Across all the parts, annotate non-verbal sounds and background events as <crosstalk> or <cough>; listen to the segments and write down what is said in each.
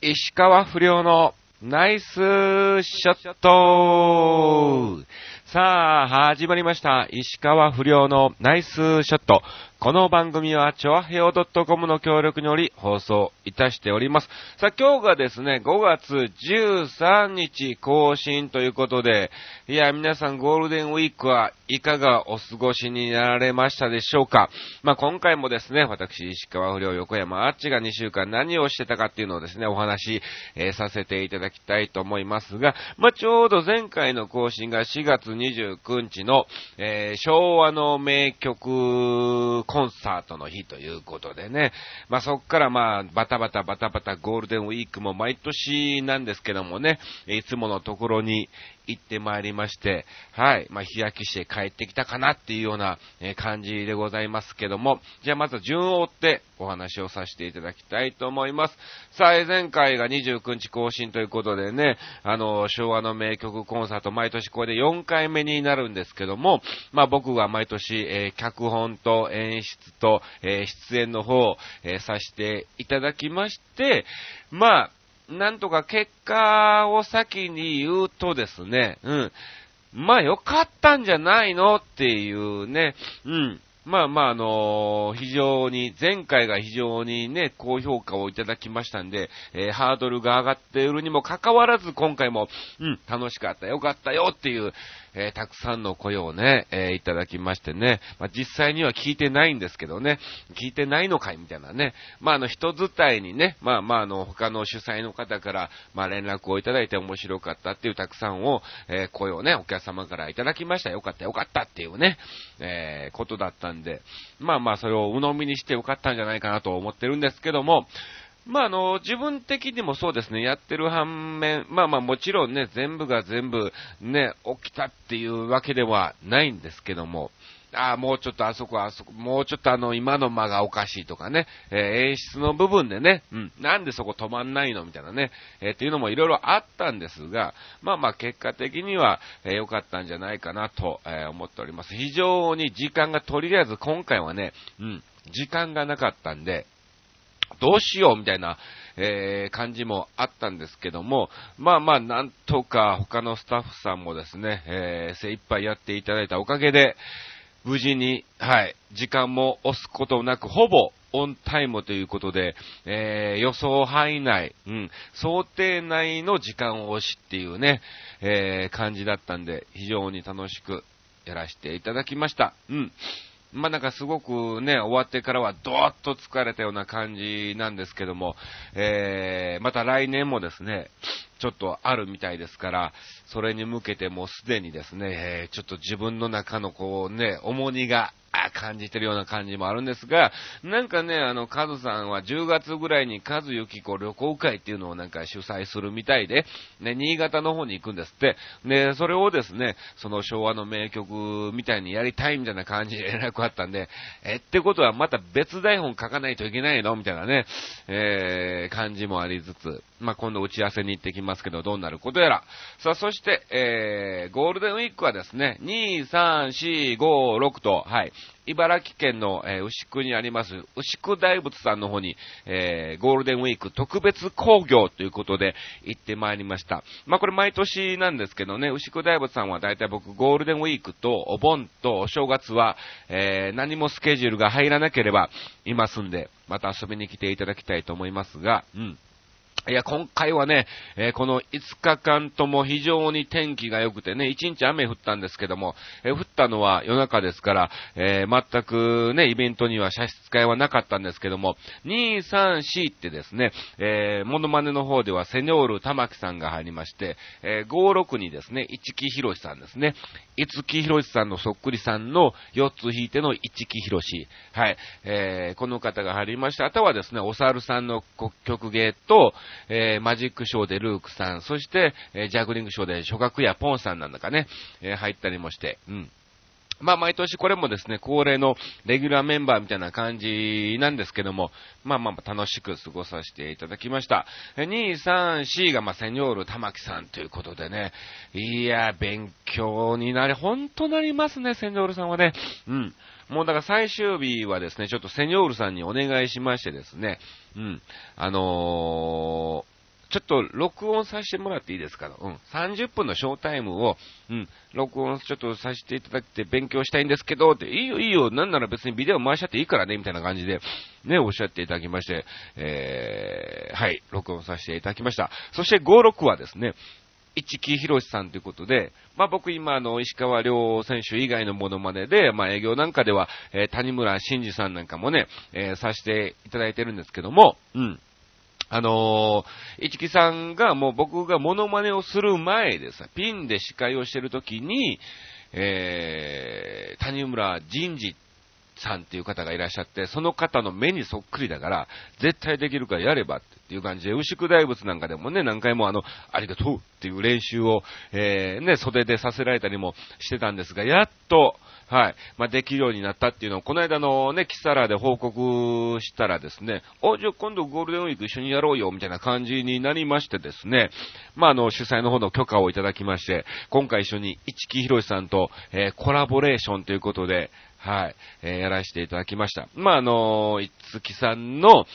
石川不良のナイスショットさあ、始まりました。石川不良のナイスショット。この番組は、チョアヘオ .com の協力により放送いたしております。さあ、今日がですね、5月13日更新ということで、いや、皆さんゴールデンウィークはいかがお過ごしになられましたでしょうか？まあ、今回もですね、私、石川不良横山あっちが2週間何をしてたかっていうのをですね、お話、えーさせていただきたいと思いますが、まあ、ちょうど前回の更新が4月29日の、えー昭和の名曲コンサートの日ということでね、まあ、そっからまあ、バタバタバタバタゴールデンウィークも毎年なんですけどもね、いつものところに行ってまいりまして、はい、まあ、日焼けして帰ってきたかなっていうようなえ感じでございますけども、じゃあまず順を追ってお話をさせていただきたいと思います。さあ、前回が29日更新ということでね、あの、昭和の名曲コンサート、毎年これで4回目になるんですけども、まあ僕は毎年、えー脚本と演出と、えー出演の方、えーさせていただきまして、まあ、なんとか結果を先に言うとですね、うん。まあ良かったんじゃないのっていうね、うん。まあまあ、あの非常に、前回が非常にね、高評価をいただきましたんで、えーハードルが上がっているにもかかわらず、今回も、うん、楽しかった、よかったよっていう、えーたくさんの声をね、えーいただきましてね、まあ、実際には聞いてないんですけどね、聞いてないのかいみたいなね、まあ、あの、人伝いにね、まあまあ、あの、他の主催の方から、まあ、連絡をいただいて面白かったっていうたくさんを、えー声をね、お客様からいただきました。よかった、よかったっていうね、えーことだったんで、まあまあ、それを鵜呑みにしてよかったんじゃないかなと思ってるんですけども、まあ、あの、自分的にもそうですね、やってる反面、まあまあもちろんね、全部が全部ね、起きたっていうわけではないんですけども、ああ、もうちょっとあそこあそこ、もうちょっとあの、今の間がおかしいとかね、えー演出の部分でね、うん、なんでそこ止まんないのみたいなね、えーっていうのもいろいろあったんですが、まあまあ結果的には、えー良かったんじゃないかなと、えー思っております。非常に時間がとりあえず今回はね、うん、時間がなかったんで、どうしようみたいな、えー感じもあったんですけども、まあまあ、なんとか他のスタッフさんもですね、えー精一杯やっていただいたおかげで、無事に、はい、時間も押すことなく、ほぼオンタイムということで、えー予想範囲内、うん、想定内の時間を押しっていうね、えー感じだったんで、非常に楽しくやらせていただきました。うん。まあなんかすごくね、終わってからはドーッと疲れたような感じなんですけども、えー、また来年もですね、ちょっとあるみたいですから、それに向けてもうすでにですね、えちょっと自分の中のこうね、重荷が感じてるような感じもあるんですが、なんかね、あの、カズさんは10月ぐらいにカズユキコ旅行会っていうのをなんか主催するみたいで、ね、新潟の方に行くんですって。で、それをですね、その昭和の名曲みたいにやりたいみたいな感じで <laughs> 連絡あったんで、え、ってことはまた別台本書かないといけないのみたいなね、えー、感じもありつつ、まあ、今度打ち合わせに行ってきますますけど、どうなることやら。さあ、そして、えー、ゴールデンウィークはですね、2、3、4、5、6と、はい、茨城県の、えー牛久にあります、牛久大仏さんの方に、えーゴールデンウィーク特別工業ということで行ってまいりました。まあ、これ毎年なんですけどね、牛久大仏さんは大体僕ゴールデンウィークとお盆とお正月は、えー何もスケジュールが入らなければいますんで、また遊びに来ていただきたいと思いますが、うん。いや、今回はね、えーこの5日間とも非常に天気が良くてね、1日雨降ったんですけども、えー降ったのは夜中ですから、えー全くね、イベントには差し支えはなかったんですけども、2、3、4ってですね、え、モノマネの方ではセニョール玉木さんが入りまして、え、56にですね、市木博さんですね、市木博さんのそっくりさんの4つ引いての市木博はい、え、この方が入りまして、あとはですね、お猿さんの曲芸と、えーマジックショーでルークさん、そして、えージャグリングショーで諸角やポンさんなんだかね、えー入ったりもして、うん。まあ、毎年これもですね、恒例のレギュラーメンバーみたいな感じなんですけども、まあまあ楽しく過ごさせていただきました。2、3、4がまあセニョール玉木さんということでね、いや、勉強になり、本当なりますね、セニョールさんはね。うん。もうだから最終日はですね、ちょっとセニョールさんにお願いしましてですね、うん。あのーちょっと録音させてもらっていいですか？うん。30分のショータイムを、うん、録音ちょっとさせていただいて勉強したいんですけど、って、いいよいいよ、なんなら別にビデオ回しちゃっていいからね、みたいな感じで、ね、おっしゃっていただきまして、えー、はい、録音させていただきました。そして56はですね、市木博さんということで、まあ僕今あの、石川遼選手以外のものまねで、まあ営業なんかでは、えー、谷村新司さんなんかもね、えー、させていただいてるんですけども、うん。あのー、市木さんがもう僕がモノマネをする前でさ、ピンで司会をしてるときに、えー、谷村人事さんっていう方がいらっしゃって、その方の目にそっくりだから、絶対できるからやればっていう感じで、牛久大仏なんかでもね、何回もあの、ありがとうっていう練習を、えー、ね、袖でさせられたりもしてたんですが、やっと、はい。まあ、できるようになったっていうのを、この間のね、キサラで報告したらですね、お、じゃ今度ゴールデンウィーク一緒にやろうよ、みたいな感じになりましてですね、まあ、あの、主催の方の許可をいただきまして、今回一緒に市木博さんと、えー、コラボレーションということで、はい、えー、やらせていただきました。まあ、あのー、いつきさんの、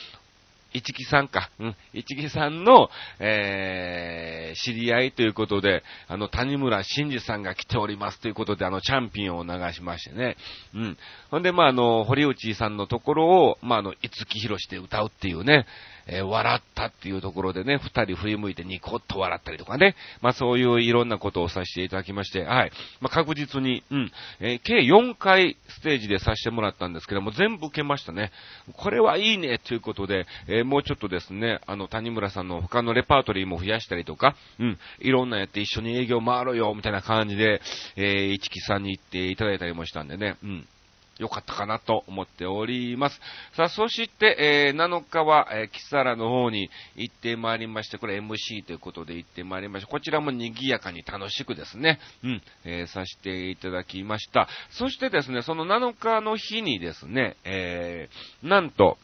一木さんか。うん。一木さんの、えー、知り合いということで、あの、谷村新司さんが来ておりますということで、あの、チャンピオンを流しましてね。うん。ほんで、まあ、あの、堀内さんのところを、まあ、あの、五木ひろしで歌うっていうね、えー、笑ったっていうところでね、二人振り向いてニコッと笑ったりとかね、まあそういういろんなことをさせていただきまして、はい。まあ確実に、うん、えー、計4回テージでさせてもらったんですけども、全部受けましたね。これはいいねということで、えー、もうちょっとですね、あの、谷村さんの他のレパートリーも増やしたりとか、うん、いろんなやって一緒に営業回ろうよ、みたいな感じで、えー、市木さんに行っていただいたりもしたんでね、うん。良かったかなと思っております。さあ、そして、えー、7日は、えー、キサラの方に行ってまいりまして、これ MC ということで行ってまいりました。こちらも賑やかに楽しくですね、うん、えー、させていただきました。そしてですね、その7日の日にですね、えー、なんと、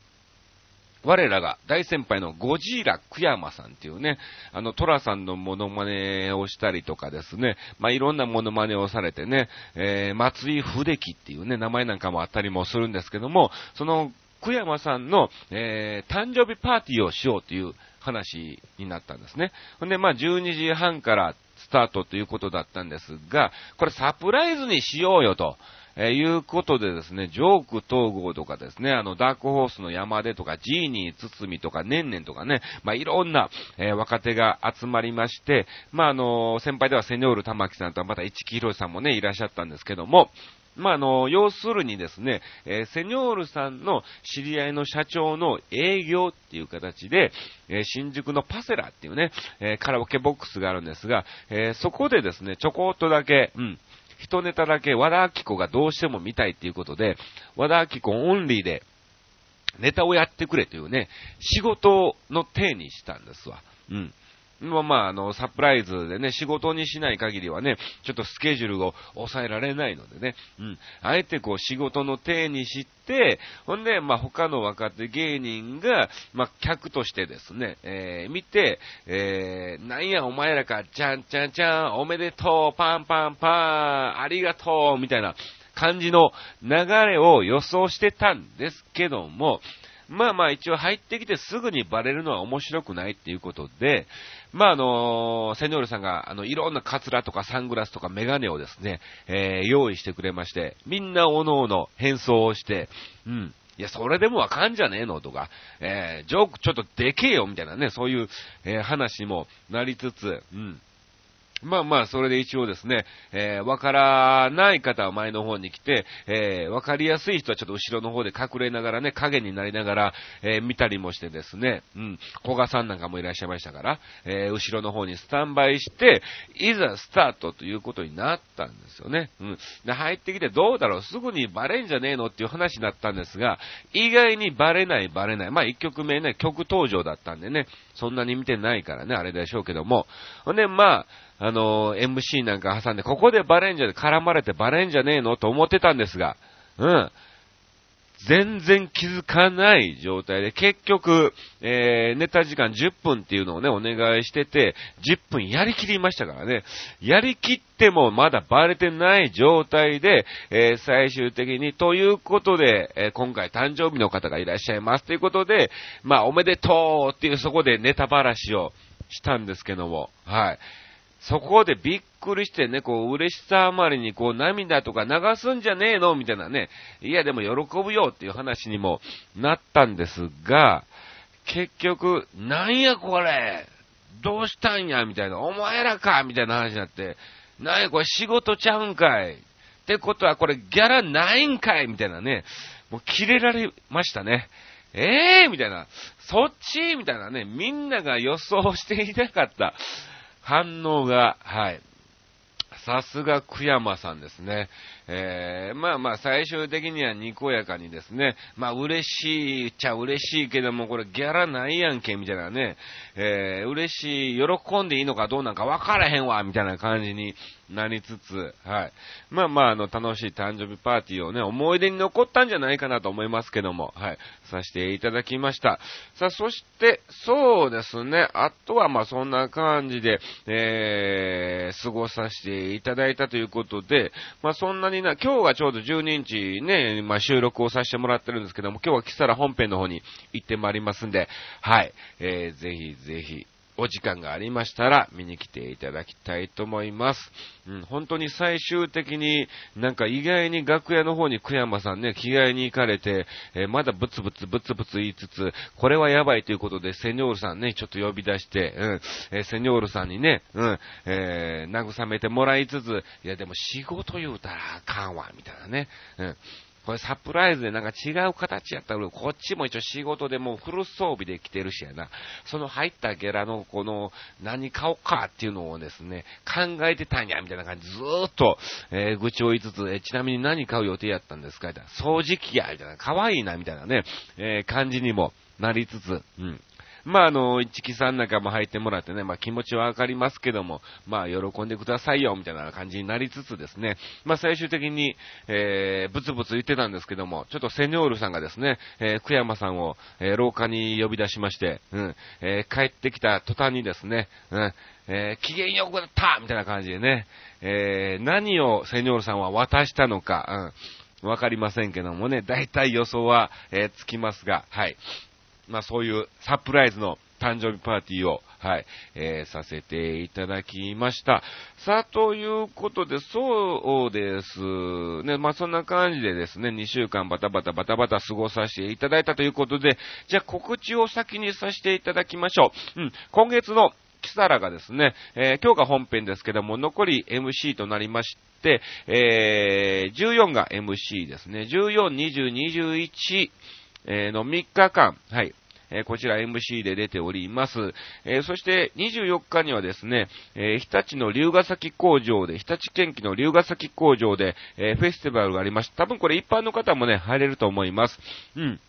我らが大先輩のゴジーラクヤマさんっていうね、あのトラさんのモノマネをしたりとかですね、まあ、いろんなモノマネをされてね、えー、松井筆樹っていうね、名前なんかもあったりもするんですけども、そのクヤマさんの、えー、誕生日パーティーをしようという話になったんですね。ほんで、まあ、12時半からスタートということだったんですが、これサプライズにしようよと。え、いうことでですね、ジョーク統合とかですね、あの、ダークホースの山でとか、ジーニー、つつみとか、ねんねんとかね、まあ、いろんな、えー、若手が集まりまして、まあ、あの先輩ではセニョール玉木さんとまた市木宏さんもね、いらっしゃったんですけども、まあ、あの、要するにですね、えー、セニョールさんの知り合いの社長の営業っていう形で、えー、新宿のパセラっていうね、えー、カラオケボックスがあるんですが、えそこでですね、ちょこっとだけ、うん、一ネタだけ和田明子がどうしても見たいっていうことで、和田明子オンリーでネタをやってくれというね、仕事の体にしたんですわ。うん。まあまあ、あの、サプライズでね、仕事にしない限りはね、ちょっとスケジュールを抑えられないのでね、うん。あえてこう仕事の体にして、ほんで、まあ他の若手芸人が、まあ客としてですね、えー、見て、えー、なんやお前らか、ちゃんちゃんちゃん、おめでとう、パンパンパン、ありがとう、みたいな感じの流れを予想してたんですけども、まあまあ一応入ってきてすぐにバレるのは面白くないっていうことで、まああのセニョールさんがあのいろんなカツラとかサングラスとかメガネをですね、えー、用意してくれまして、みんなおのおの変装をして、うん。いや、それでもわかんじゃねえのとか、えー、ジョークちょっとでけえよみたいなね、そういう、えー、話もなりつつ、うん。まあまあ、それで一応ですね、えー、わからない方は前の方に来て、えー、わかりやすい人はちょっと後ろの方で隠れながらね、影になりながら、えー、見たりもしてですね、うん、古賀さんなんかもいらっしゃいましたから、えー、後ろの方にスタンバイして、いざスタートということになったんですよね。うん。で、入ってきてどうだろう、すぐにバレんじゃねえの？っていう話になったんですが、意外にバレないバレない。まあ、一曲目ね、曲登場だったんでね、そんなに見てないからね、あれでしょうけども。ほんで、まあ、あの、MC なんか挟んで、ここでバレンジャーで絡まれてバレンじゃねえのと思ってたんですが、うん。全然気づかない状態で、結局、えー、ネタ時間10分っていうのをね、お願いしてて、10分やりきりましたからね。やりきってもまだバレてない状態で、えー、最終的に、ということで、えー、今回誕生日の方がいらっしゃいますということで、まあ、おめでとうっていうそこでネタばらしをしたんですけども、はい。そこでびっくりしてね、こう、嬉しさあまりにこう、涙とか流すんじゃねえのみたいなね。いや、でも喜ぶよっていう話にもなったんですが、結局、なんやこれ？どうしたんやみたいな。お前らかみたいな話になって、なんやこれ仕事ちゃうんかいってことはこれギャラないんかいみたいなね。もう切れられましたね。ええー、みたいな。そっちみたいなね。みんなが予想していなかった反応が、はい。さすが久山さんですね。えー、まあまあ最終的にはにこやかにですね、まあ嬉しいっちゃ嬉しいけども、これギャラないやんけ、みたいなね、えー、嬉しい、喜んでいいのかどうなんか分からへんわ、みたいな感じになりつつ、はい。まあまあ、あの、楽しい誕生日パーティーをね、思い出に残ったんじゃないかなと思いますけども、はい。させていただきました。さあ、そして、そうですね、あとはまあそんな感じで、えー、過ごさせていただいたということで、まあそんなにな、今日がちょうど12日ね、まあ収録をさせてもらってるんですけども、今日はキサラ本編の方に行ってまいりますんで、はい。えー、ぜひぜひ、お時間がありましたら見に来ていただきたいと思います。うん、本当に最終的になんか意外に楽屋の方に久山さんね、着替えに行かれて、えー、まだブツブツブツブツ言いつつ、これはやばいということでセニョールさんね、ちょっと呼び出して、うん、えー、セニョールさんにね、うん、えー、慰めてもらいつつ、いやでも仕事言うたらあかんわ、みたいなね、うん。これサプライズでなんか違う形やったら、こっちも一応仕事でもうフル装備で来てるしやな。その入ったゲラのこの何買おうかっていうのをですね、考えてたんや、みたいな感じずーっと、えー、愚痴を言いつつ、えちなみに何買う予定やったんですか？みたいな。掃除機や、みたいな。可愛いな、みたいなね、えー、感じにもなりつつ、うん。まあ、あの、一木さんなんかも入ってもらってね、まあ気持ちはわかりますけども、まあ喜んでくださいよ、みたいな感じになりつつですね、まあ最終的に、えー、ブツブツ言ってたんですけども、ちょっとセニョールさんがですね、えー、久山さんを、えー、廊下に呼び出しまして、うん、えー、帰ってきた途端にですね、うん、えー、機嫌よくなったみたいな感じでね、えー、何をセニョールさんは渡したのか、うん、わかりませんけどもね、大体予想は、えー、つきますが、はい。まあそういうサプライズの誕生日パーティーを、はい、えー、させていただきました。さあ、ということで、そうですね。まあ、そんな感じでですね、2週間バタバタバタバタ過ごさせていただいたということで、じゃあ告知を先にさせていただきましょう。うん、今月のキサラがですね、えー、今日が本編ですけども、残り MC となりまして、えー、14が MC ですね。14、20、21、えの3日間、はい、えこちら MC で出ております。えそして24日にはですね、え日立の龍ヶ崎工場で、日立県機の龍ヶ崎工場で、えフェスティバルがありました。多分これ一般の方もね、入れると思います。うん。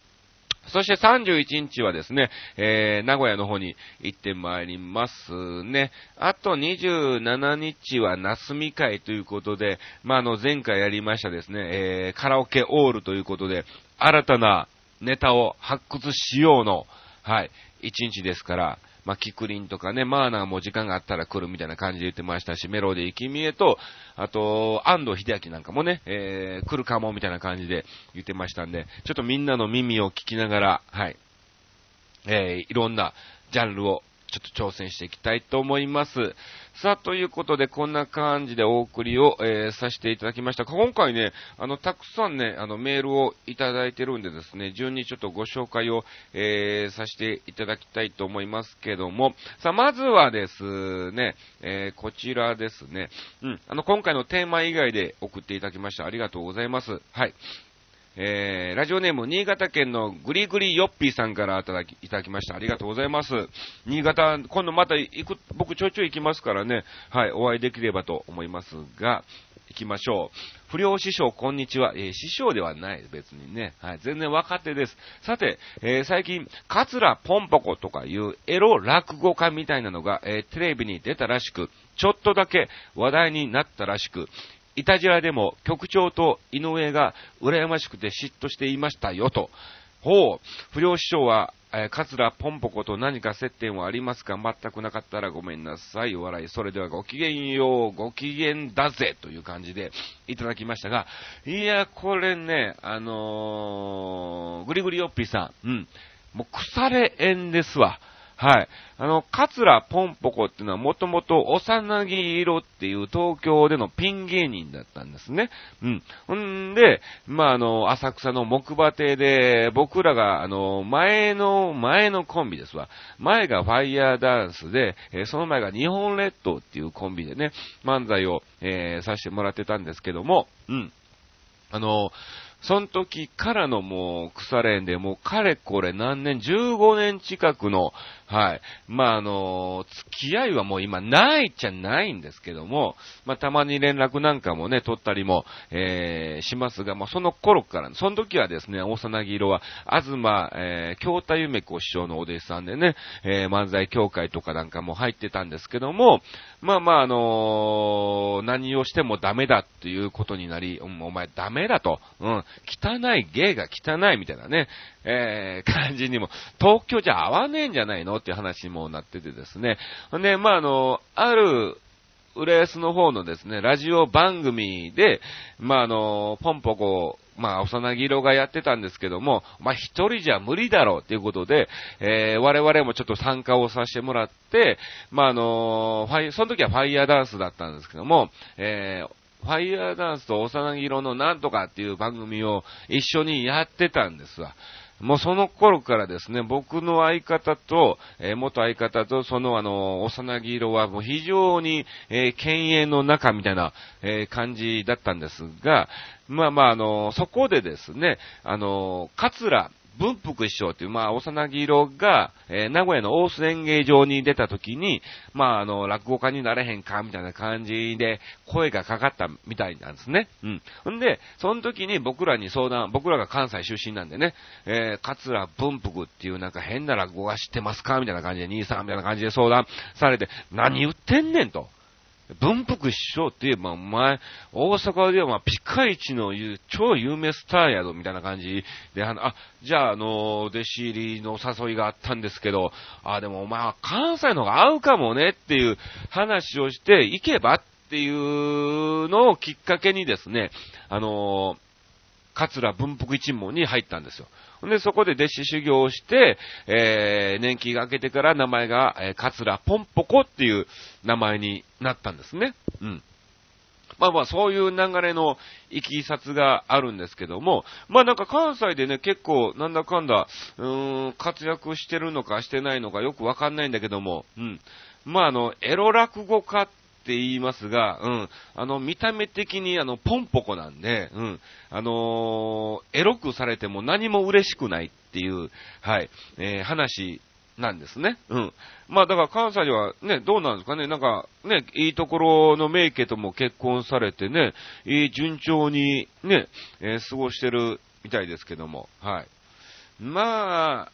そして31日はですね、えー、名古屋の方に行ってまいりますね。あと27日はナスミ会ということで、まあ、あの、前回やりましたですね、えー、カラオケオールということで、新たなネタを発掘しようの、はい、一日ですから、まあ、キクリンとかね、マーナーも時間があったら来るみたいな感じで言ってましたし、メロディー、君へと、あと、安藤秀明なんかもね、えー、来るかもみたいな感じで言ってましたんで、ちょっとみんなの耳を聞きながら、はい、えー、いろんなジャンルをちょっと挑戦していきたいと思います。さあ、ということで、こんな感じでお送りを、えー、させていただきました。今回ね、あの、たくさんね、あの、メールをいただいてるんでですね、順にちょっとご紹介を、えー、させていただきたいと思いますけども、さあ、まずはですね、えー、こちらですね、うん、あの、今回のテーマ以外で送っていただきました。ありがとうございます。はい。えー、ラジオネーム、新潟県のグリグリヨッピーさんからいただき、いただきました。ありがとうございます。新潟、今度また行く、僕ちょいちょい行きますからね、はい、お会いできればと思いますが、行きましょう。不良師匠、こんにちは。えー、師匠ではない、別にね。はい、全然若手です。さて、えー、最近、桂ポンポコとかいうエロ落語家みたいなのが、えー、テレビに出たらしく、ちょっとだけ話題になったらしく、いたじらでも局長と井上が羨ましくて嫉妬していましたよと。ほう、不良師匠は、えー、桂ポンポコと何か接点はありますか？全くなかったらごめんなさい。お笑い。それではごきげんよう、ご機嫌だぜという感じでいただきましたが、いや、これね、あのー、ぐりぐりよっぴーさん、うん、もう腐れ縁ですわ。はい。あの、カツラポンポコっていうのはもともと幼木色っていう東京でのピン芸人だったんですね。うん。んで、まあ、あの、浅草の木馬亭で、僕らが、あの、前の、前のコンビですわ。前がファイヤーダンスで、えー、その前が日本列島っていうコンビでね、漫才を、えー、させてもらってたんですけども、うん。あの、その時からのもう腐れんで、もうかれこれ何年、15年近くの、はい。まあ、あの、付き合いはもう今ないっちゃないんですけども、まあ、たまに連絡なんかもね、取ったりも、えー、しますが、まあ、その頃から、その時はですね、大さぎ色は、あずま、えー、京太夢子師匠のお弟子さんでね、えー、漫才協会とかなんかも入ってたんですけども、まあまあ、あのー、何をしてもダメだっていうことになり、お前ダメだと、うん、汚い芸が汚いみたいなね、えー、<laughs> 感じにも、東京じゃ合わねえんじゃないのっていう話にもなっててですね。で、まあ、あの、ある、浦安の方のですね、ラジオ番組で、まあ、あの、ポンポコ、まあ、幼木色がやってたんですけども、まあ、一人じゃ無理だろうっていうことで、えー、我々もちょっと参加をさせてもらって、まあ、あの、ファイ、その時はファイヤーダンスだったんですけども、えー、ファイヤーダンスと幼木色のなんとかっていう番組を一緒にやってたんですわ。もうその頃からですね、僕の相方と、えー、元相方とそのあの、幼木色はもう非常に、えー、犬猿の中みたいな、えー、感じだったんですが、まあまああの、そこでですね、あの、桂文福師匠という、まあ、幼木色が、えー、名古屋の大須演芸場に出た時に、まあ、あの、落語家になれへんか、みたいな感じで、声がかかったみたいなんですね。うん。んで、その時に僕らに相談、僕らが関西出身なんでね、えー、桂文福っていうなんか変な落語家知ってますか？みたいな感じで、兄さんみたいな感じで相談されて、何言ってんねんと。文福師匠って言えば、お前、大阪ではまあ、ピカイチの超有名スターやぞ、みたいな感じで、あ、じゃあ、あの、弟子入りの誘いがあったんですけど、あ、でも、まあ、関西の方が合うかもねっていう話をして、行けばっていうのをきっかけにですね、あの、桂文福一門に入ったんですよ。で、そこで弟子修行をして、えー、年季が明けてから名前が、えー、桂ポンポコっていう名前になったんですね。うん。まあまあ、そういう流れのいきさつがあるんですけども、まあなんか関西でね、結構なんだかんだ、うーん、活躍してるのかしてないのかよくわかんないんだけども、うん。まああの、エロ落語家っって言いますが、うん、あの、見た目的にあの、ポンポコなんで、うん、あのー、エロくされても何も嬉しくないっていう、はい、えー、話なんですね。うん。まあだから関西ではね、どうなんですかね、なんかね、いいところの名家とも結婚されてね、いい順調にね、えー、過ごしてるみたいですけども、はい。まあ、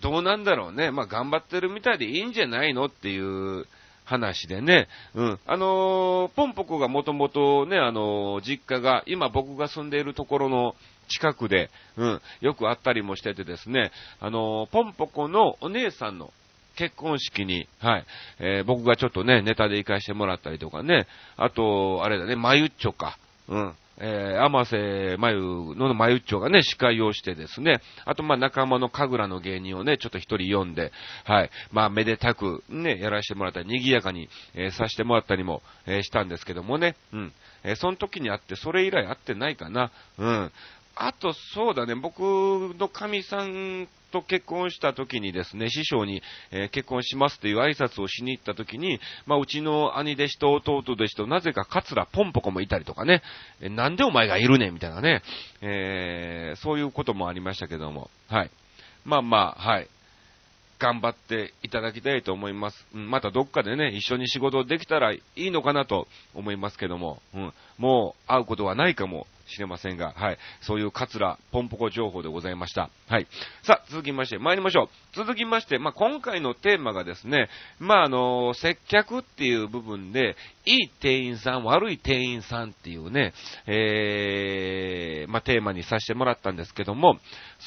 どうなんだろうね。まあ頑張ってるみたいでいいんじゃないのっていう話でね、うん。あのー、ポンポコがもともとね、あのー、実家が、今僕が住んでいるところの近くで、うん、よく会ったりもしててですね、あのー、ポンポコのお姉さんの結婚式に、はい、えー、僕がちょっとね、ネタで行かしてもらったりとかね、あと、あれだね、マユッチョか、うん、えー、甘瀬まゆのまゆっちょがね、司会をしてですね、あとまあ仲間の神楽の芸人をね、ちょっと一人呼んで、はい、まあめでたくね、やらせてもらったり、賑やかに、えー、させてもらったりも、えー、したんですけどもね、うん。えー、その時に会って、それ以来会ってないかな、うん。あと、そうだね、僕の神さんと結婚した時にですね、師匠に、えー、結婚しますっていう挨拶をしに行った時に、まあ、うちの兄弟子と弟弟子となぜか桂ポンポコもいたりとかね、えー、なんでお前がいるねみたいなね、えー、そういうこともありましたけども、はい。まあまあ、はい。頑張っていただきたいと思います。うん、またどっかでね、一緒に仕事できたらいいのかなと思いますけども、うん、もう会うことはないかもしれませんが、はい。そういうカツラ、ポンポコ情報でございました。はい。さあ、続きまして、参りましょう。続きまして、まあ、今回のテーマがですね、まあ、あの、接客っていう部分で、いい店員さん、悪い店員さんっていうね、えー、まあ、テーマにさせてもらったんですけども、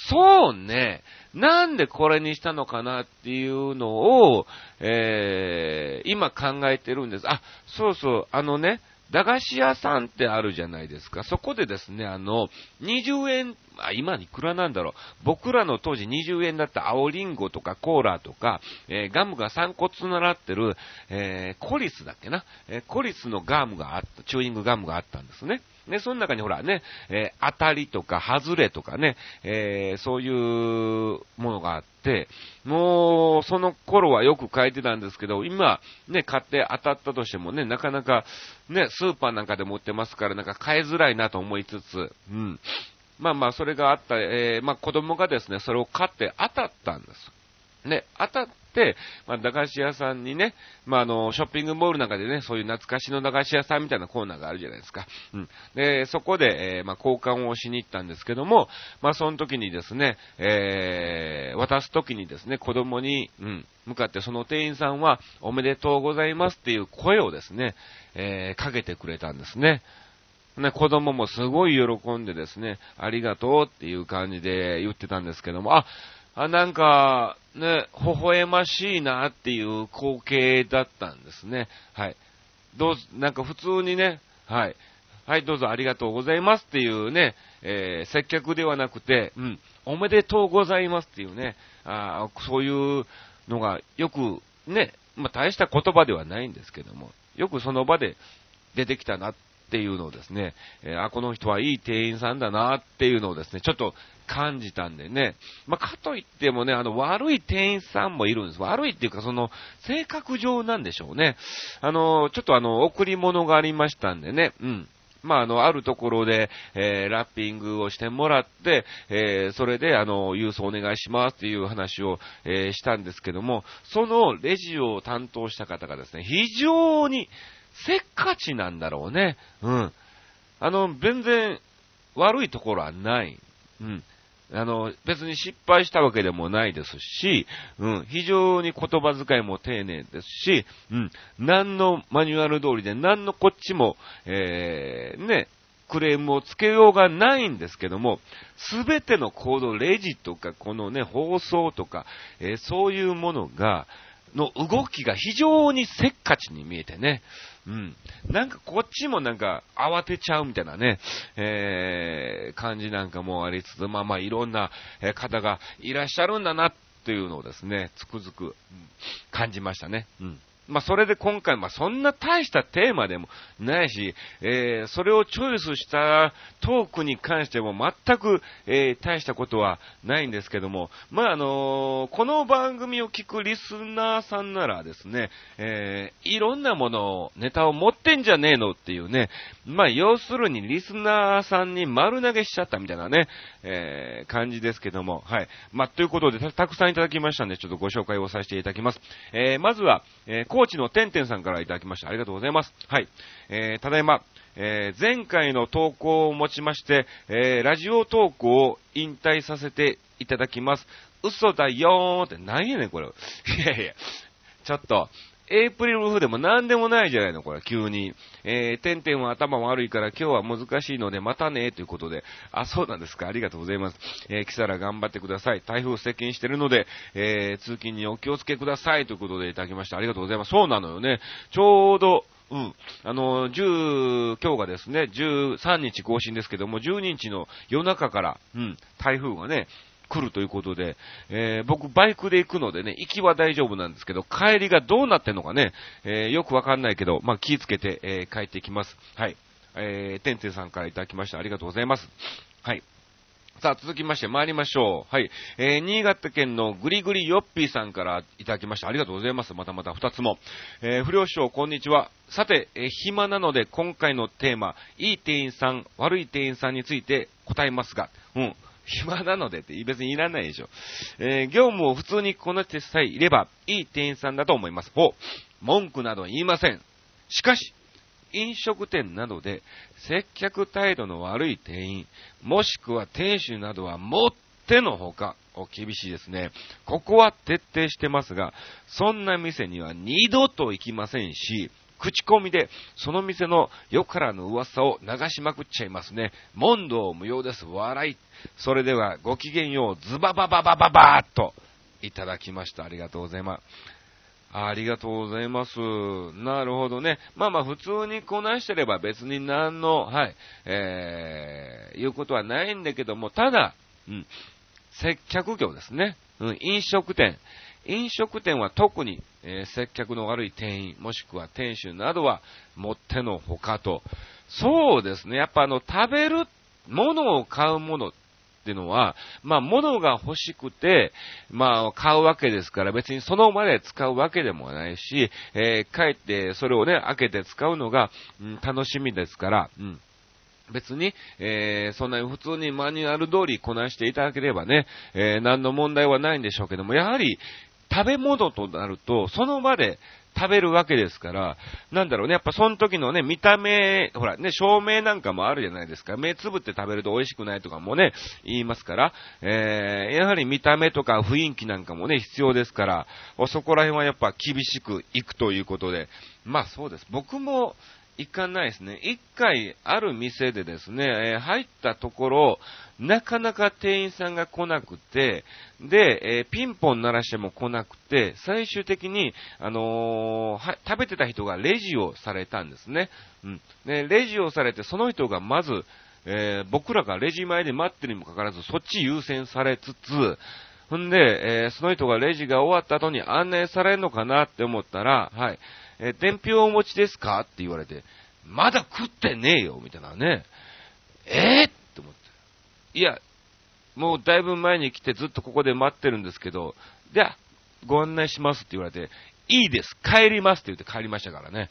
そうね、なんでこれにしたのかなっていうのを、えー、今考えてるんです。あ、そうそう、あのね、駄菓子屋さんってあるじゃないですか。そこでですね、あの、20円、あ、今いくらなんだろう。僕らの当時20円だった青リンゴとかコーラとか、えー、ガムが3個つながってる、えー、コリスだっけな。えー、コリスのガムがあった、チューイングガムがあったんですね。ね、その中にほらね、えー、当たりとか外れとかね、えー、そういうものがあって、もう、その頃はよく書いてたんですけど、今、ね、買って当たったとしてもね、なかなか、ね、スーパーなんかでも売ってますから、なんか買いづらいなと思いつつ、うん。まあまあ、それがあった、えー、まあ子供がですね、それを買って当たったんです。ね、当たって、まあ、駄菓子屋さんにね、まあ、あの、ショッピングモールなんかでね、そういう懐かしの駄菓子屋さんみたいなコーナーがあるじゃないですか。うん。で、そこで、えー、まあ、交換をしに行ったんですけども、まあ、その時にですね、えー、渡す時にですね、子供に、うん、向かってその店員さんは、おめでとうございますっていう声をですね、えー、かけてくれたんですね。ね、子供もすごい喜んでですね、ありがとうっていう感じで言ってたんですけども、あ、あ、なんか、ね、微笑ましいなっていう光景だったんですね。はい。どう、なんか普通にね、はい。はい、どうぞありがとうございますっていうね、えー、接客ではなくて、うん、おめでとうございますっていうね、あそういうのがよくね、まあ大した言葉ではないんですけども、よくその場で出てきたなっていうのをですね、えー、あ、この人はいい店員さんだなっていうのをですね、ちょっと感じたんでね、まあ、かといってもね、あの、悪い店員さんもいるんです。悪いっていうか、その、性格上なんでしょうね。あの、ちょっとあの、贈り物がありましたんでね、うん。まあ、あの、あるところで、えー、ラッピングをしてもらって、えー、それで、あの、郵送お願いしますっていう話を、えー、したんですけども、そのレジを担当した方がですね、非常に、せっかちなんだろうね。うん。あの、全然悪いところはない。うん。あの、別に失敗したわけでもないですし、うん、非常に言葉遣いも丁寧ですし、うん、何のマニュアル通りで、何のこっちも、えー、ね、クレームをつけようがないんですけども、すべての行動、レジとか、このね、放送とか、えー、そういうものが、の動きが非常にせっかちに見えてね、うん。なんかこっちもなんか慌てちゃうみたいなね、えー、感じなんかもありつつ、まあまあいろんな方がいらっしゃるんだなっていうのをですね、つくづく感じましたね。うん。まあ、それで今回、まあ、そんな大したテーマでもないし、えー、それをチョイスしたトークに関しても全く、えー、大したことはないんですけども、まあ、あのー、この番組を聞くリスナーさんならですね、えいろんなものを、ネタを持ってんじゃねえのっていうね、まあ、要するにリスナーさんに丸投げしちゃったみたいなね、え感じですけども、はい。まあ、ということでた、たくさんいただきましたんで、ちょっとご紹介をさせていただきます。えまずは、えー高知のてんてんさんからいただきました。ありがとうございます。はい。えー、ただいま、えー、前回の投稿をもちまして、えー、ラジオ投稿を引退させていただきます。嘘だよーって、何やねん、これ。いやいや、ちょっと、エイプリルフでも何でもないじゃないの、これ、急に。えー、てんてんは頭悪いから今日は難しいので、またね、ということで。あ、そうなんですか。ありがとうございます。えー、キサラ頑張ってください。台風接近してるので、えー、通勤にお気をつけください。ということでいただきました。ありがとうございます。そうなのよね。ちょうど、うん。あの、10、今日がですね、13日更新ですけども、12日の夜中から、うん、台風がね、来るということで、えー、僕バイクで行くのでね、行きは大丈夫なんですけど、帰りがどうなってんのかね、えー、よくわかんないけど、まあ、気をつけて、えー、帰ってきます。はい。えー、てんてんさんからいただきました。ありがとうございます。はい。さあ、続きまして参りましょう。はい。えー、新潟県のぐりぐりよっぴーさんからいただきました。ありがとうございます。またまた二つも。えー、不良師匠、こんにちは。さて、えー、暇なので今回のテーマ、いい店員さん、悪い店員さんについて答えますが、うん。暇なのでって別にいらないでしょ。えー、業務を普通にこなしてさえいれば、いい店員さんだと思います。ほう。文句など言いません。しかし、飲食店などで接客態度の悪い店員、もしくは店主などはもってのほか、お厳しいですね。ここは徹底してますが、そんな店には二度と行きませんし、口コミで、その店のよからぬ噂を流しまくっちゃいますね。問答無用です。笑い。それでは、ごきげんよう、ズババババババーっと、いただきました。ありがとうございます。ありがとうございます。なるほどね。まあまあ普通にこなしてれば別に何の、はい、えー、いうことはないんだけども、ただ、うん、接客業ですね。うん、飲食店。飲食店は特に、えー、接客の悪い店員、もしくは店主などは、もってのほかと。そうですね。やっぱあの、食べる、ものを買うものっていうのは、まあ、物が欲しくて、まあ、買うわけですから、別にその場で使うわけでもないし、えー、帰ってそれをね、開けて使うのが、うん、楽しみですから、うん。別に、えー、そんなに普通にマニュアル通りこなしていただければね、えー、何の問題はないんでしょうけども、やはり、食べ物となると、その場で食べるわけですから、なんだろうね、やっぱその時のね、見た目、ほらね、照明なんかもあるじゃないですか。目つぶって食べると美味しくないとかもね、言いますから、えー、やはり見た目とか雰囲気なんかもね、必要ですから、そこら辺はやっぱ厳しくいくということで、まあそうです。僕も、行かないですね。一回ある店でですね、えー、入ったところ、なかなか店員さんが来なくて、で、えー、ピンポン鳴らしても来なくて、最終的に、あのー、食べてた人がレジをされたんですね。うん。で、レジをされて、その人がまず、え僕らがレジ前で待ってるにもかかわらず、そっち優先されつつ、ほんで、えその人がレジが終わった後に案内されるのかなって思ったら、はい。え伝票お持ちですか？って言われて、まだ食ってねえよ、みたいなね。えー、って思って。いや、もうだいぶ前に来てずっとここで待ってるんですけど、じゃあ、ご案内しますって言われて、いいです、帰りますって言って帰りましたからね。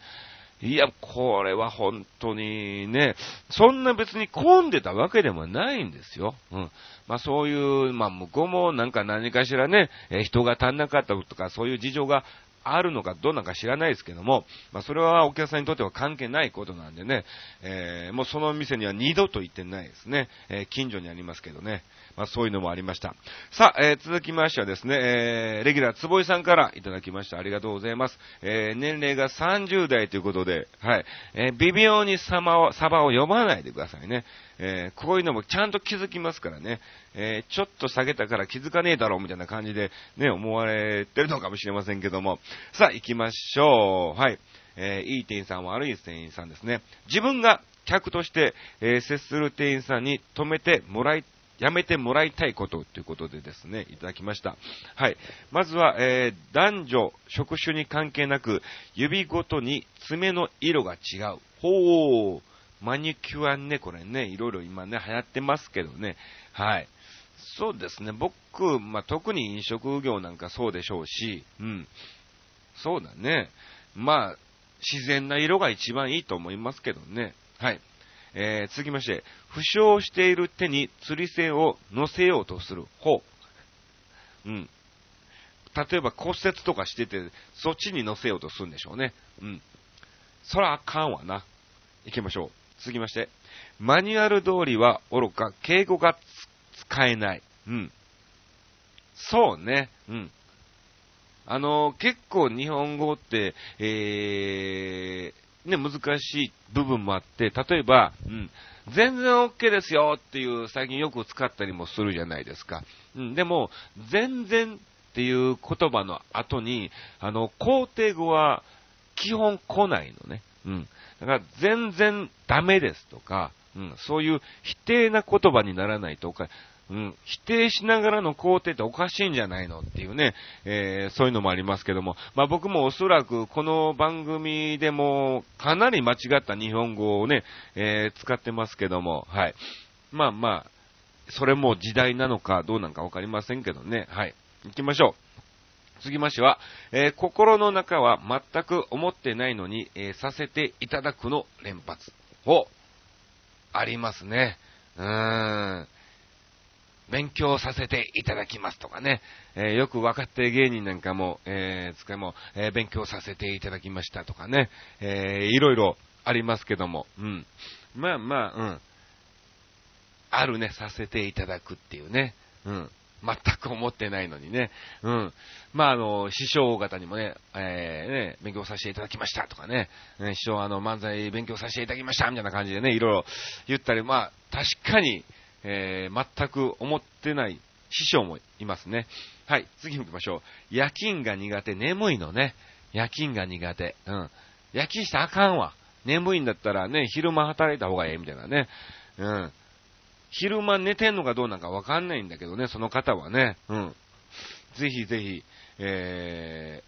いや、これは本当にね、そんな別に混んでたわけでもないんですよ。うん。まあそういう、まあ向こうもなんか何かしらね、え人が足んなかったとかそういう事情があるのかどうなのか知らないですけども、まあ、それはお客さんにとっては関係ないことなんでね、えー、もうその店には二度と行ってないですね。えー、近所にありますけどね。まあ、そういうのもありました。さあ、えー、続きましてはですね、えー、レギュラー坪井さんからいただきました。ありがとうございます。えー、年齢が30代ということで、はい。えー、微妙にサバを、サバを読まないでくださいね。えー、こういうのもちゃんと気づきますからね。えー、ちょっと下げたから気づかねえだろうみたいな感じでね、思われてるのかもしれませんけども。さあ、行きましょう。はい。えー、いい店員さん悪い店員さんですね。自分が客として、え、接する店員さんに止めてもらいやめてもらいたいことということでですね、いただきました。はい。まずは、えー、男女、職種に関係なく、指ごとに爪の色が違う。ほー。マニキュアね、これね、いろいろ今ね、流行ってますけどね。はい。そうですね、僕、まあ、特に飲食業なんかそうでしょうし、うん。そうだね。まあ、自然な色が一番いいと思いますけどね。はい。えー、続きまして、負傷している手に釣り線を乗せようとする方。うん。例えば骨折とかしてて、そっちに乗せようとするんでしょうね。うん。そらあかんわな。行きましょう。続きまして、マニュアル通りは愚か、敬語が使えない。うん。そうね。うん。あの、結構日本語って、えー、ね、難しい部分もあって、例えば、うん、全然 OK ですよっていう最近よく使ったりもするじゃないですか。うん、でも、全然っていう言葉の後に、あの、肯定語は基本来ないのね。うん。だから全然ダメですとか、うん、そういう否定な言葉にならないとか、うん、否定しながらの肯定っておかしいんじゃないのっていうね、えー、そういうのもありますけども、まあ僕もおそらくこの番組でもかなり間違った日本語をね、えー、使ってますけども、はい。まあまあ、それも時代なのかどうなのかわかりませんけどね、はい。行きましょう。続きましては、えー、心の中は全く思ってないのに、えー、させていただくの連発。を、ありますね。うーん。勉強させていただきますとかね、えー、よく若手芸人なんかも、えー、使いも、えー、勉強させていただきましたとかね、えー、いろいろありますけども、うん。まあまあ、うん。あるね、させていただくっていうね、うん。全く思ってないのにね。うん。まあ、あの、師匠方にもね、えー、ね、勉強させていただきましたとかね、ね師匠あの、漫才勉強させていただきましたみたいな感じでね、いろいろ言ったり、まあ、確かに、えー、全く思ってない師匠もいますね。はい、次行きましょう。夜勤が苦手、眠いのね。夜勤が苦手。うん。夜勤したらあかんわ。眠いんだったらね、昼間働いた方がええみたいなね。うん。昼間寝てんのかどうなんかわかんないんだけどね、その方はね。うん。ぜひぜひ、え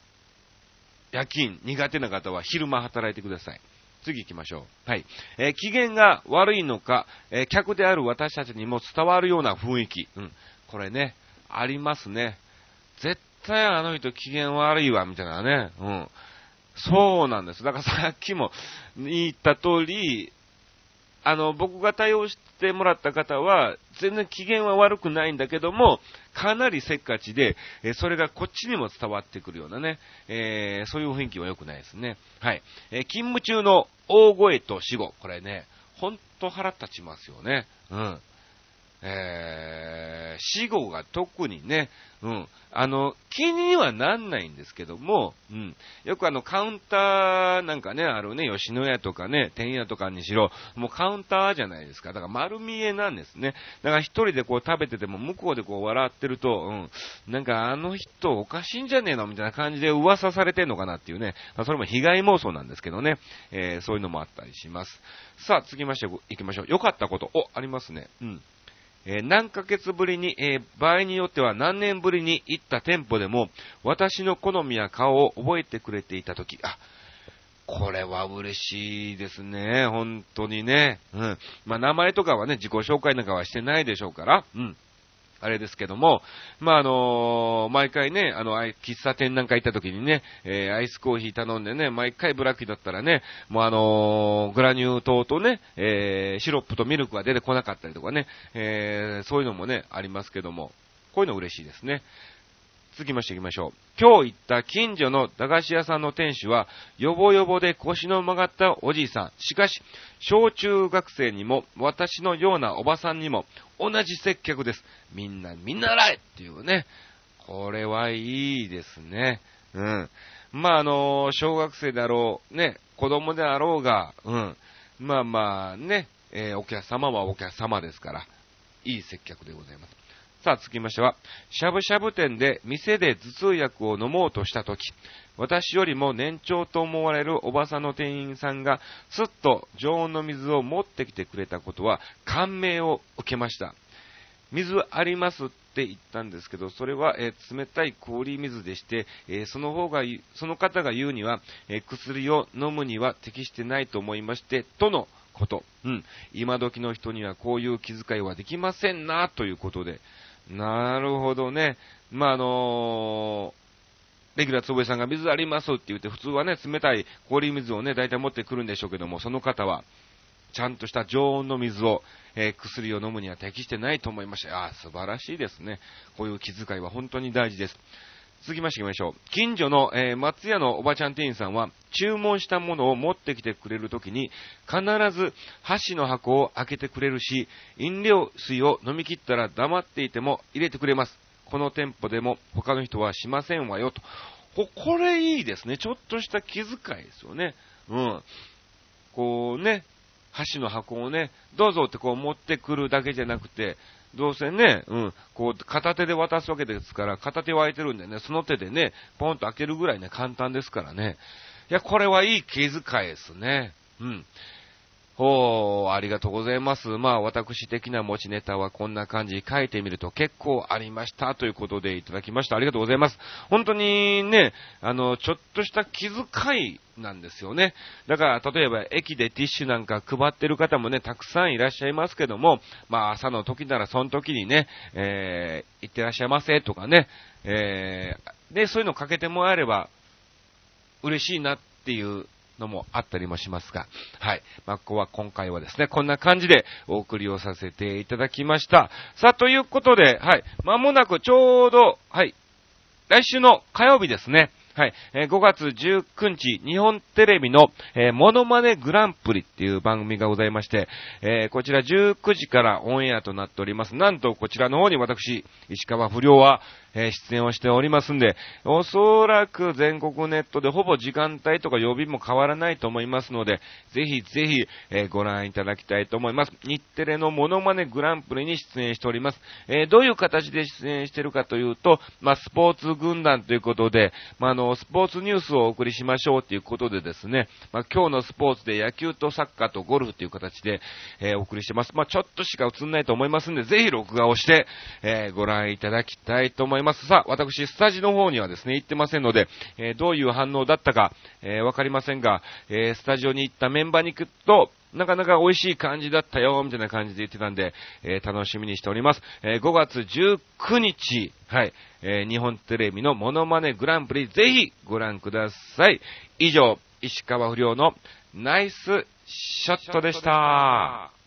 ー、夜勤苦手な方は昼間働いてください。次行きましょう。はい。えー、機嫌が悪いのか、えー、客である私たちにも伝わるような雰囲気。うん。これね、ありますね。絶対あの人機嫌悪いわ、みたいなね。うん。そうなんです。だからさっきも言った通り、あの、僕が対応してもらった方は、全然機嫌は悪くないんだけども、かなりせっかちで、えそれがこっちにも伝わってくるようなね、えー、そういう雰囲気は良くないですね。はい。え勤務中の大声と死後、これね、ほんと腹立ちますよね。うん。えー、死後が特にね、うん、あの、気にはなんないんですけども、うん、よくあの、カウンターなんかね、あるね、吉野家とかね、天屋とかにしろ、もうカウンターじゃないですか。だから丸見えなんですね。だから一人でこう食べてても、向こうでこう笑ってると、うん、なんかあの人おかしいんじゃねえの？みたいな感じで噂されてんのかなっていうね、まあ、それも被害妄想なんですけどね、えー、そういうのもあったりします。さあ、次まして行きましょう。良かったこと、お、ありますね。うん。えー、何ヶ月ぶりに、えー、場合によっては何年ぶりに行った店舗でも、私の好みや顔を覚えてくれていたとき、あ、これは嬉しいですね。本当にね。うん。まあ、名前とかはね、自己紹介なんかはしてないでしょうから。うん。あれですけども、まあ、あの、毎回ね、あの、喫茶店なんか行った時にね、えー、アイスコーヒー頼んでね、毎回ブラックだったらね、もうあの、グラニュー糖とね、えシロップとミルクが出てこなかったりとかね、えそういうのもね、ありますけども、こういうの嬉しいですね。続きまして行きましょう。今日行った近所の駄菓子屋さんの店主は、よぼよぼで腰の曲がったおじいさん。しかし、小中学生にも、私のようなおばさんにも、同じ接客です。みんな見習えっていうね。これはいいですね。うん。まあ、あの小学生であろう、ね、子供であろうが、うん。まあまあ、ね、えー、お客様はお客様ですから、いい接客でございます。さあ、続きましては、しゃぶしゃぶ店で店で頭痛薬を飲もうとしたとき、私よりも年長と思われるおばさんの店員さんが、すっと常温の水を持ってきてくれたことは、感銘を受けました。水ありますって言ったんですけど、それは、えー、冷たい氷水でして、えー、その方が、その方が言うには、えー、薬を飲むには適してないと思いまして、とのこと。うん。今時の人にはこういう気遣いはできませんな、ということで、なるほどね。まあ、あのー、レギュラーつぼえさんが水ありますって言って、普通はね、冷たい氷水をね、大体持ってくるんでしょうけども、その方は、ちゃんとした常温の水を、えー、薬を飲むには適してないと思いました。ああ、素晴らしいですね。こういう気遣いは本当に大事です。続きまして行きましょう。近所の、えー、松屋のおばちゃん店員さんは、注文したものを持ってきてくれるときに、必ず箸の箱を開けてくれるし、飲料水を飲み切ったら黙っていても入れてくれます。この店舗でも他の人はしませんわよ、と。ここれいいですね。ちょっとした気遣いですよね。うん。こうね、箸の箱をね、どうぞってこう持ってくるだけじゃなくて、どうせね、うん、こう、片手で渡すわけですから、片手は空いてるんでね、その手でね、ポンと開けるぐらいね、簡単ですからね。いや、これはいい気遣いですね。うん。おー、ありがとうございます。まあ、私的な持ちネタはこんな感じ書いてみると結構ありましたということでいただきました。ありがとうございます。本当にね、あの、ちょっとした気遣いなんですよね。だから、例えば駅でティッシュなんか配ってる方もね、たくさんいらっしゃいますけども、まあ、朝の時ならその時にね、えー、行ってらっしゃいませとかね、えー、で、そういうのかけてもらえれば嬉しいなっていうのもあったりもしますが、はい。まあ、ここは今回はですね、こんな感じでお送りをさせていただきました。さあ、ということで、はい。まもなくちょうど、はい。来週の火曜日ですね。はい。え、5月19日、日本テレビの、えー、モノマネグランプリっていう番組がございまして、えー、こちら19時からオンエアとなっております。なんと、こちらの方に私、石川不良はえー出演をしておりますんで、おそらく全国ネットでほぼ時間帯とか曜日も変わらないと思いますので、ぜひぜひ、えーご覧いただきたいと思います。日テレのモノマネグランプリに出演しております。えーどういう形で出演してるかというと、まあ、スポーツ軍団ということで、まあ、あの、スポーツニュースをお送りしましょうということでですね、まあ、今日のスポーツで野球とサッカーとゴルフという形で、えーお送りしてます。まあ、ちょっとしか映んないと思いますんで、ぜひ録画をして、えーご覧いただきたいと思います。さあ、私、スタジオの方にはですね、行ってませんので、えーどういう反応だったか、えーわかりませんが、えースタジオに行ったメンバーに行くと、なかなか美味しい感じだったよ、みたいな感じで言ってたんで、えー楽しみにしております。えー5月19日、はい、えー日本テレビのモノマネグランプリ、ぜひご覧ください。以上、石川不良のナイスショットでした。